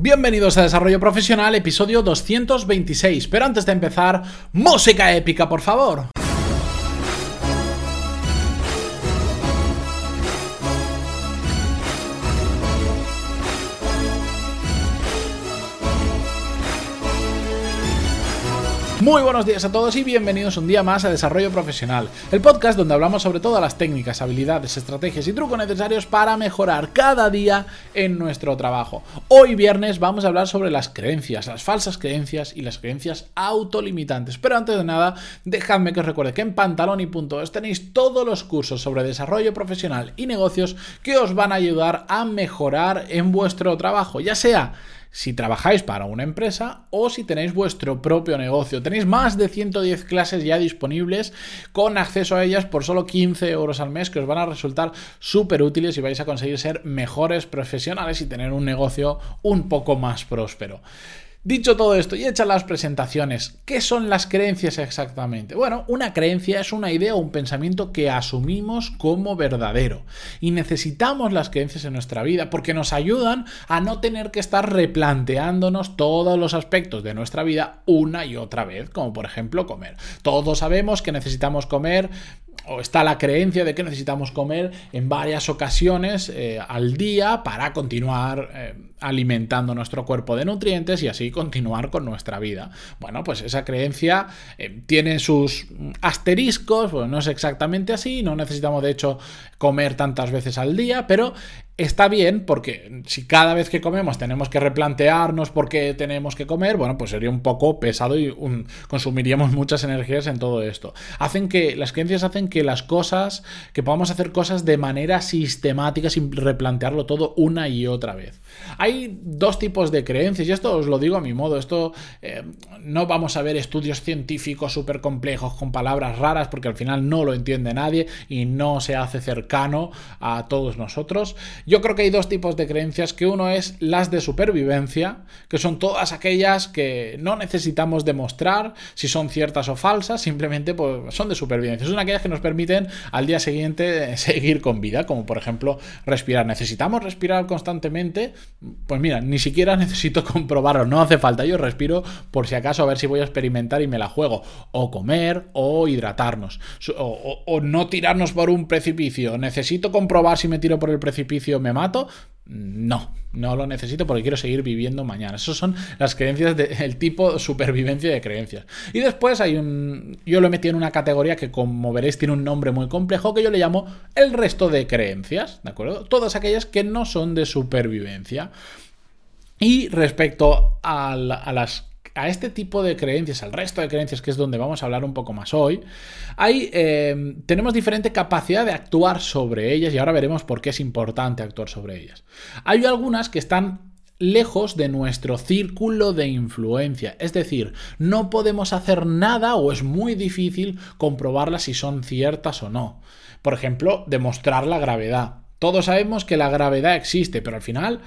Bienvenidos a Desarrollo Profesional, episodio 226. Pero antes de empezar, música épica, por favor. Muy buenos días a todos y bienvenidos un día más a Desarrollo Profesional, el podcast donde hablamos sobre todas las técnicas, habilidades, estrategias y trucos necesarios para mejorar cada día en nuestro trabajo. Hoy viernes vamos a hablar sobre las creencias, las falsas creencias y las creencias autolimitantes. Pero antes de nada, dejadme que os recuerde que en pantaloni.es tenéis todos los cursos sobre desarrollo profesional y negocios que os van a ayudar a mejorar en vuestro trabajo, ya sea si trabajáis para una empresa o si tenéis vuestro propio negocio. Tenéis más de 110 clases ya disponibles con acceso a ellas por solo 15 euros al mes que os van a resultar súper útiles y vais a conseguir ser mejores profesionales y tener un negocio un poco más próspero. Dicho todo esto y hechas las presentaciones, ¿qué son las creencias exactamente? Bueno, una creencia es una idea o un pensamiento que asumimos como verdadero. Y necesitamos las creencias en nuestra vida porque nos ayudan a no tener que estar replanteándonos todos los aspectos de nuestra vida una y otra vez, como por ejemplo comer. Todos sabemos que necesitamos comer o está la creencia de que necesitamos comer en varias ocasiones eh, al día para continuar eh, alimentando nuestro cuerpo de nutrientes y así continuar con nuestra vida. Bueno, pues esa creencia eh, tiene sus asteriscos, pues no es exactamente así, no necesitamos de hecho comer tantas veces al día, pero está bien porque si cada vez que comemos tenemos que replantearnos por qué tenemos que comer, bueno, pues sería un poco pesado y consumiríamos muchas energías en todo esto. Hacen que las creencias hacen que las cosas, que podamos hacer cosas de manera sistemática sin replantearlo todo una y otra vez. Hay dos tipos de creencias y esto os lo digo a mi modo, esto eh, no vamos a ver estudios científicos súper complejos con palabras raras porque al final no lo entiende nadie y no se hace cercano a todos nosotros. Yo creo que hay dos tipos de creencias, que uno es las de supervivencia, que son todas aquellas que no necesitamos demostrar si son ciertas o falsas, simplemente pues, son de supervivencia. Son aquellas que nos permiten al día siguiente seguir con vida, como por ejemplo respirar. ¿Necesitamos respirar constantemente? Pues mira, ni siquiera necesito comprobarlo, no hace falta. Yo respiro por si acaso a ver si voy a experimentar y me la juego. O comer o hidratarnos. O, o no tirarnos por un precipicio. Necesito comprobar si me tiro por el precipicio me mato. No, no lo necesito porque quiero seguir viviendo mañana. Esas son las creencias del tipo supervivencia de creencias. Y después hay un. Yo lo metido en una categoría que, como veréis, tiene un nombre muy complejo que yo le llamo el resto de creencias. ¿De acuerdo? Todas aquellas que no son de supervivencia. Y respecto a, a las a este tipo de creencias, al resto de creencias, que es donde vamos a hablar un poco más hoy, hay, eh, tenemos diferente capacidad de actuar sobre ellas y ahora veremos por qué es importante actuar sobre ellas. Hay algunas que están lejos de nuestro círculo de influencia. Es decir, no podemos hacer nada o es muy difícil comprobarlas si son ciertas o no. Por ejemplo, demostrar la gravedad. Todos sabemos que la gravedad existe, pero al final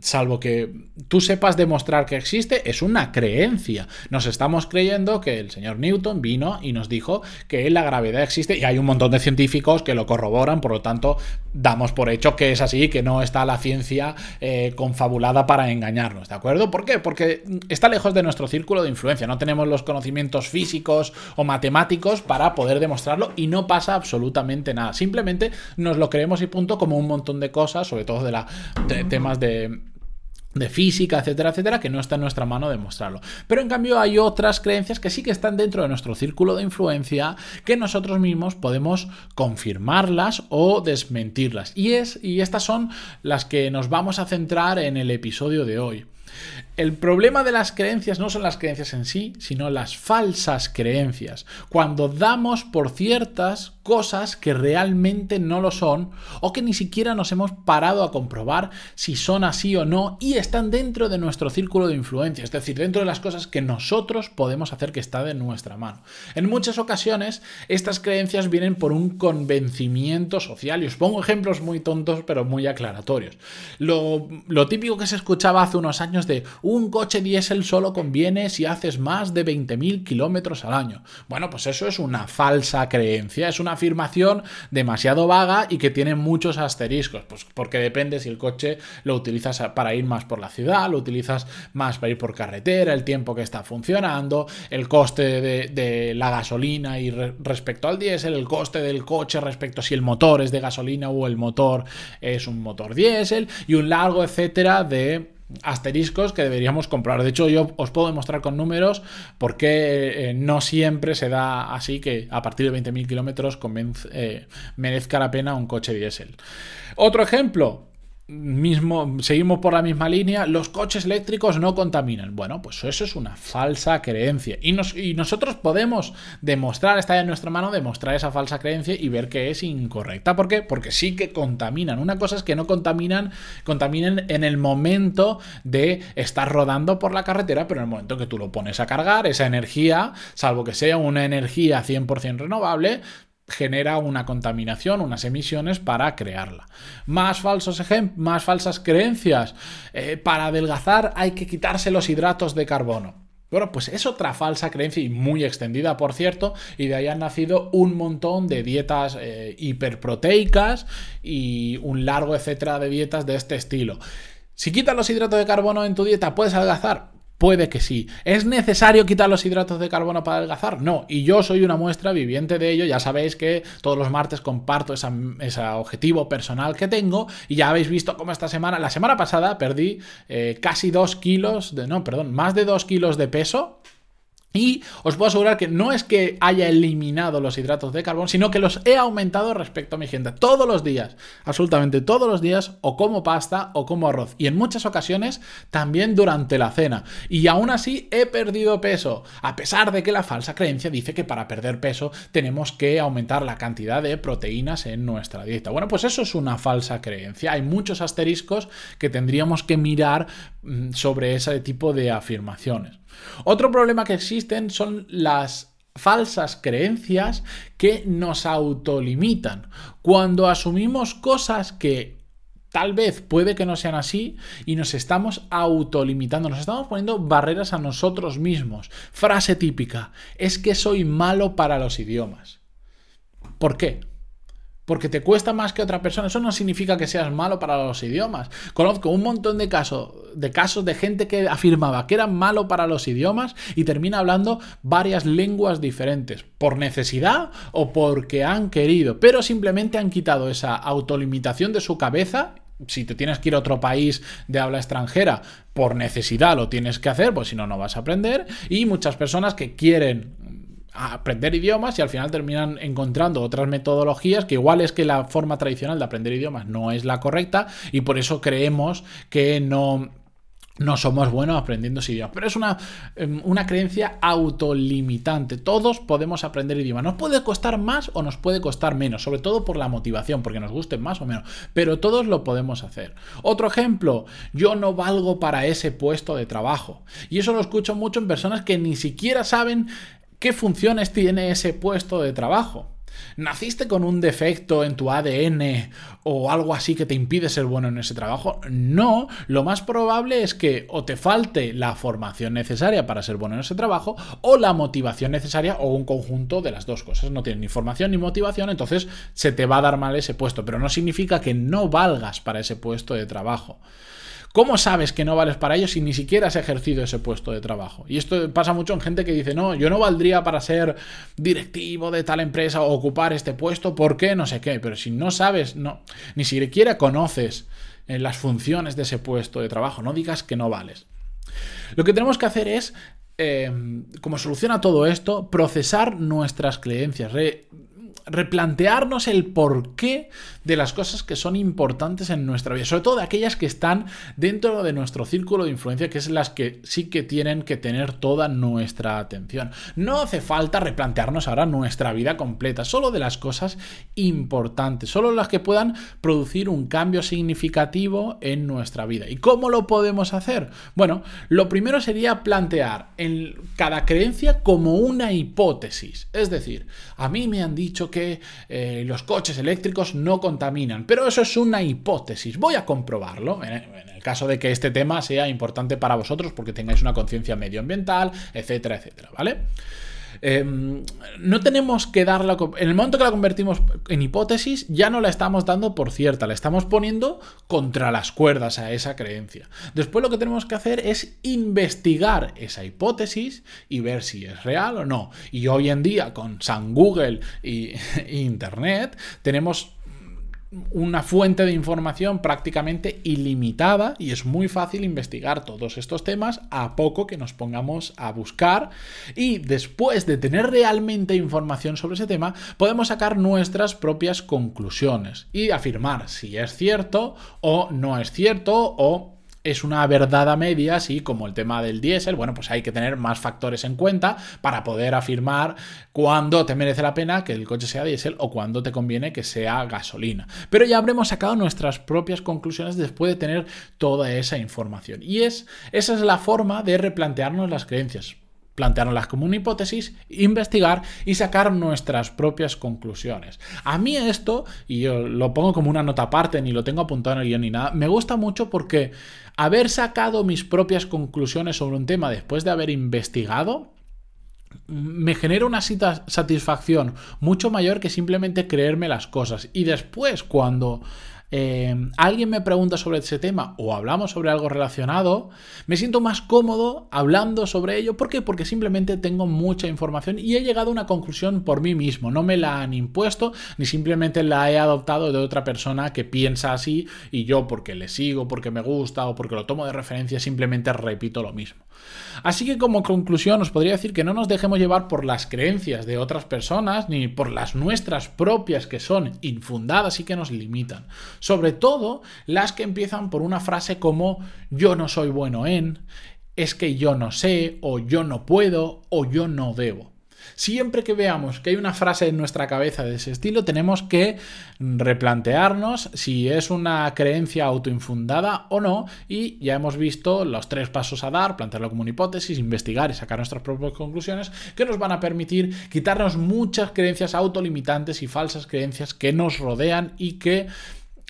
salvo que tú sepas demostrar que existe, es una creencia. Nos estamos creyendo que el señor Newton vino y nos dijo que la gravedad existe y hay un montón de científicos que lo corroboran, por lo tanto damos por hecho que es así, que no está la ciencia eh, confabulada para engañarnos, ¿de acuerdo? ¿Por qué? Porque está lejos de nuestro círculo de influencia, no tenemos los conocimientos físicos o matemáticos para poder demostrarlo y no pasa absolutamente nada. Simplemente nos lo creemos y punto como un montón de cosas, sobre todo de, la, de temas de de física, etcétera, etcétera, que no está en nuestra mano demostrarlo. Pero en cambio hay otras creencias que sí que están dentro de nuestro círculo de influencia que nosotros mismos podemos confirmarlas o desmentirlas. Y, es, y estas son las que nos vamos a centrar en el episodio de hoy. El problema de las creencias no son las creencias en sí, sino las falsas creencias. Cuando damos por ciertas cosas que realmente no lo son o que ni siquiera nos hemos parado a comprobar si son así o no y están dentro de nuestro círculo de influencia, es decir, dentro de las cosas que nosotros podemos hacer que está de nuestra mano. En muchas ocasiones estas creencias vienen por un convencimiento social y os pongo ejemplos muy tontos pero muy aclaratorios. Lo, lo típico que se escuchaba hace unos años de un coche diésel solo conviene si haces más de 20.000 kilómetros al año. Bueno, pues eso es una falsa creencia, es una afirmación demasiado vaga y que tiene muchos asteriscos, pues porque depende si el coche lo utilizas para ir más por la ciudad, lo utilizas más para ir por carretera, el tiempo que está funcionando, el coste de, la gasolina y respecto al diésel, el coste del coche respecto a si el motor es de gasolina o el motor es un motor diésel y un largo etcétera de asteriscos que deberíamos comprar. De hecho, yo os puedo demostrar con números por qué eh, no siempre se da así que a partir de 20.000 kilómetros eh, merezca la pena un coche diésel. Otro ejemplo, mismo, seguimos por la misma línea, los coches eléctricos no contaminan. Bueno, pues eso es una falsa creencia. Y, y, nosotros podemos demostrar, está en nuestra mano, demostrar esa falsa creencia y ver que es incorrecta. ¿Por qué? Porque sí que contaminan. Una cosa es que no contaminan, contaminan en el momento de estar rodando por la carretera, pero en el momento que tú lo pones a cargar, esa energía, salvo que sea una energía 100% renovable, genera una contaminación, unas emisiones para crearla. Más falsos más falsas creencias. Eh, para adelgazar hay que quitarse los hidratos de carbono. Bueno, pues es otra falsa creencia y muy extendida, por cierto, y de ahí han nacido un montón de dietas eh, hiperproteicas y un largo etcétera de dietas de este estilo. Si quitas los hidratos de carbono en tu dieta, ¿puedes adelgazar? Puede que sí. ¿Es necesario quitar los hidratos de carbono para adelgazar? No. Y yo soy una muestra viviente de ello. Ya sabéis que todos los martes comparto ese objetivo personal que tengo. Y ya habéis visto cómo esta semana, la semana pasada, perdí eh, casi 2 kilos de, no, perdón, más de 2 kilos de peso y os puedo asegurar que no es que haya eliminado los hidratos de carbono, sino que los he aumentado respecto a mi gente. Todos los días, absolutamente todos los días, o como pasta o como arroz. Y en muchas ocasiones también durante la cena. Y aún así he perdido peso, a pesar de que la falsa creencia dice que para perder peso tenemos que aumentar la cantidad de proteínas en nuestra dieta. Bueno, pues eso es una falsa creencia. Hay muchos asteriscos que tendríamos que mirar mm, sobre ese tipo de afirmaciones. Otro problema que existen son las falsas creencias que nos autolimitan. Cuando asumimos cosas que tal vez puede que no sean así y nos estamos autolimitando, nos estamos poniendo barreras a nosotros mismos. Frase típica, es que soy malo para los idiomas. ¿Por qué? Porque te cuesta más que otra persona, eso no significa que seas malo para los idiomas. Conozco un montón de casos, de casos de gente que afirmaba que era malo para los idiomas y termina hablando varias lenguas diferentes, por necesidad o porque han querido, pero simplemente han quitado esa autolimitación de su cabeza si te tienes que ir a otro país de habla extranjera por necesidad lo tienes que hacer, pues si no, no vas a aprender. Y muchas personas que quieren aprender idiomas y al final terminan encontrando otras metodologías que igual es que la forma tradicional de aprender idiomas no es la correcta y por eso creemos que no no somos buenos aprendiendo idiomas. Pero es una, em, una, creencia autolimitante. Todos podemos aprender idiomas. Nos puede costar más o nos puede costar menos, sobre todo por la motivación, porque nos guste más o menos. Pero todos lo podemos hacer. Otro ejemplo, yo no valgo para ese puesto de trabajo. Y eso lo escucho mucho en personas que ni siquiera saben ¿Qué funciones tiene ese puesto de trabajo? ¿Naciste con un defecto en tu ADN o algo así que te impide ser bueno en ese trabajo? No, lo más probable es que o te falte la formación necesaria para ser bueno en ese trabajo o la motivación necesaria o un conjunto de las dos cosas. No tienes ni formación ni motivación, entonces se te va a dar mal ese puesto, pero no significa que no valgas para ese puesto de trabajo. ¿Cómo sabes que no vales para ello si ni siquiera has ejercido ese puesto de trabajo? Y esto pasa mucho en gente que dice, no, yo no valdría para ser directivo de tal empresa o ocupar este puesto, ¿por qué? No sé qué. Pero si no sabes, no, ni siquiera conoces eh, las funciones de ese puesto de trabajo, no digas que no vales. Lo que tenemos que hacer es, eh, como solución a todo esto, procesar nuestras creencias, replantearnos el porqué de las cosas que son importantes en nuestra vida, sobre todo de aquellas que están dentro de nuestro círculo de influencia, que es las que sí que tienen que tener toda nuestra atención. No hace falta replantearnos ahora nuestra vida completa, solo de las cosas importantes, solo las que puedan producir un cambio significativo en nuestra vida. ¿Y cómo lo podemos hacer? Bueno, lo primero sería plantear en cada creencia como una hipótesis, es decir, a mí me han dicho que eh, los coches eléctricos no contaminan, pero eso es una hipótesis. Voy a comprobarlo en el caso de que este tema sea importante para vosotros porque tengáis una conciencia medioambiental, etcétera, etcétera, ¿vale? Em, no tenemos que darla... En el momento que la convertimos en hipótesis, ya no la estamos dando por cierta, la estamos poniendo contra las cuerdas a esa creencia. Después lo que tenemos que hacer es investigar esa hipótesis y ver si es real o no. Y hoy en día con San Google y, e Internet tenemos una fuente de información prácticamente ilimitada y es muy fácil investigar todos estos temas a poco que nos pongamos a buscar. Y después de tener realmente información sobre ese tema podemos sacar nuestras propias conclusiones y afirmar si es cierto o no es cierto o es una verdad a medias y como el tema del diésel, bueno, pues hay que tener más factores en cuenta para poder afirmar cuándo te merece la pena que el coche sea diésel o cuándo te conviene que sea gasolina. Pero ya habremos sacado nuestras propias conclusiones después de tener toda esa información. Y es, esa es la forma de replantearnos las creencias plantearlas como una hipótesis, investigar y sacar nuestras propias conclusiones. A mí esto, y yo lo pongo como una nota aparte, ni lo tengo apuntado en el guion ni nada, me gusta mucho porque haber sacado mis propias conclusiones sobre un tema después de haber investigado, me genera una satisfacción mucho mayor que simplemente creerme las cosas. Y después, cuando eh, alguien me pregunta sobre ese tema o hablamos sobre algo relacionado, me siento más cómodo hablando sobre ello. ¿Por qué? Porque simplemente tengo mucha información y he llegado a una conclusión por mí mismo. No me la han impuesto ni simplemente la he adoptado de otra persona que piensa así y yo porque le sigo, porque me gusta o porque lo tomo de referencia simplemente repito lo mismo. Así que como conclusión os podría decir que no nos dejemos llevar por las creencias de otras personas ni por las nuestras propias que son infundadas y que nos limitan. Sobre todo las que empiezan por una frase como yo no soy bueno en, es que yo no sé, o yo no puedo, o yo no debo. Siempre que veamos que hay una frase en nuestra cabeza de ese estilo, tenemos que replantearnos si es una creencia autoinfundada o no. Y ya hemos visto los tres pasos a dar, plantearlo como una hipótesis, investigar y sacar nuestras propias conclusiones, que nos van a permitir quitarnos muchas creencias autolimitantes y falsas creencias que nos rodean y que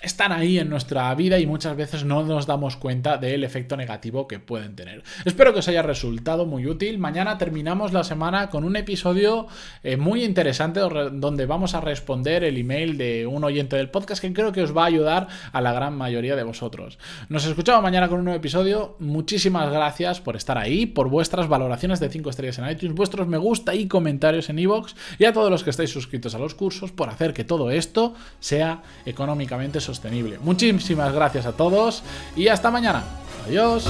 están ahí en nuestra vida y muchas veces no nos damos cuenta del efecto negativo que pueden tener. Espero que os haya resultado muy útil. Mañana terminamos la semana con un episodio eh, muy interesante donde vamos a responder el email de un oyente del podcast que creo que os va a ayudar a la gran mayoría de vosotros. Nos escuchamos mañana con un nuevo episodio. Muchísimas gracias por estar ahí, por vuestras valoraciones de 5 estrellas en iTunes, vuestros me gusta y comentarios en iVoox y a todos los que estáis suscritos a los cursos por hacer que todo esto sea económicamente sostenible. Muchísimas gracias a todos y hasta mañana. Adiós.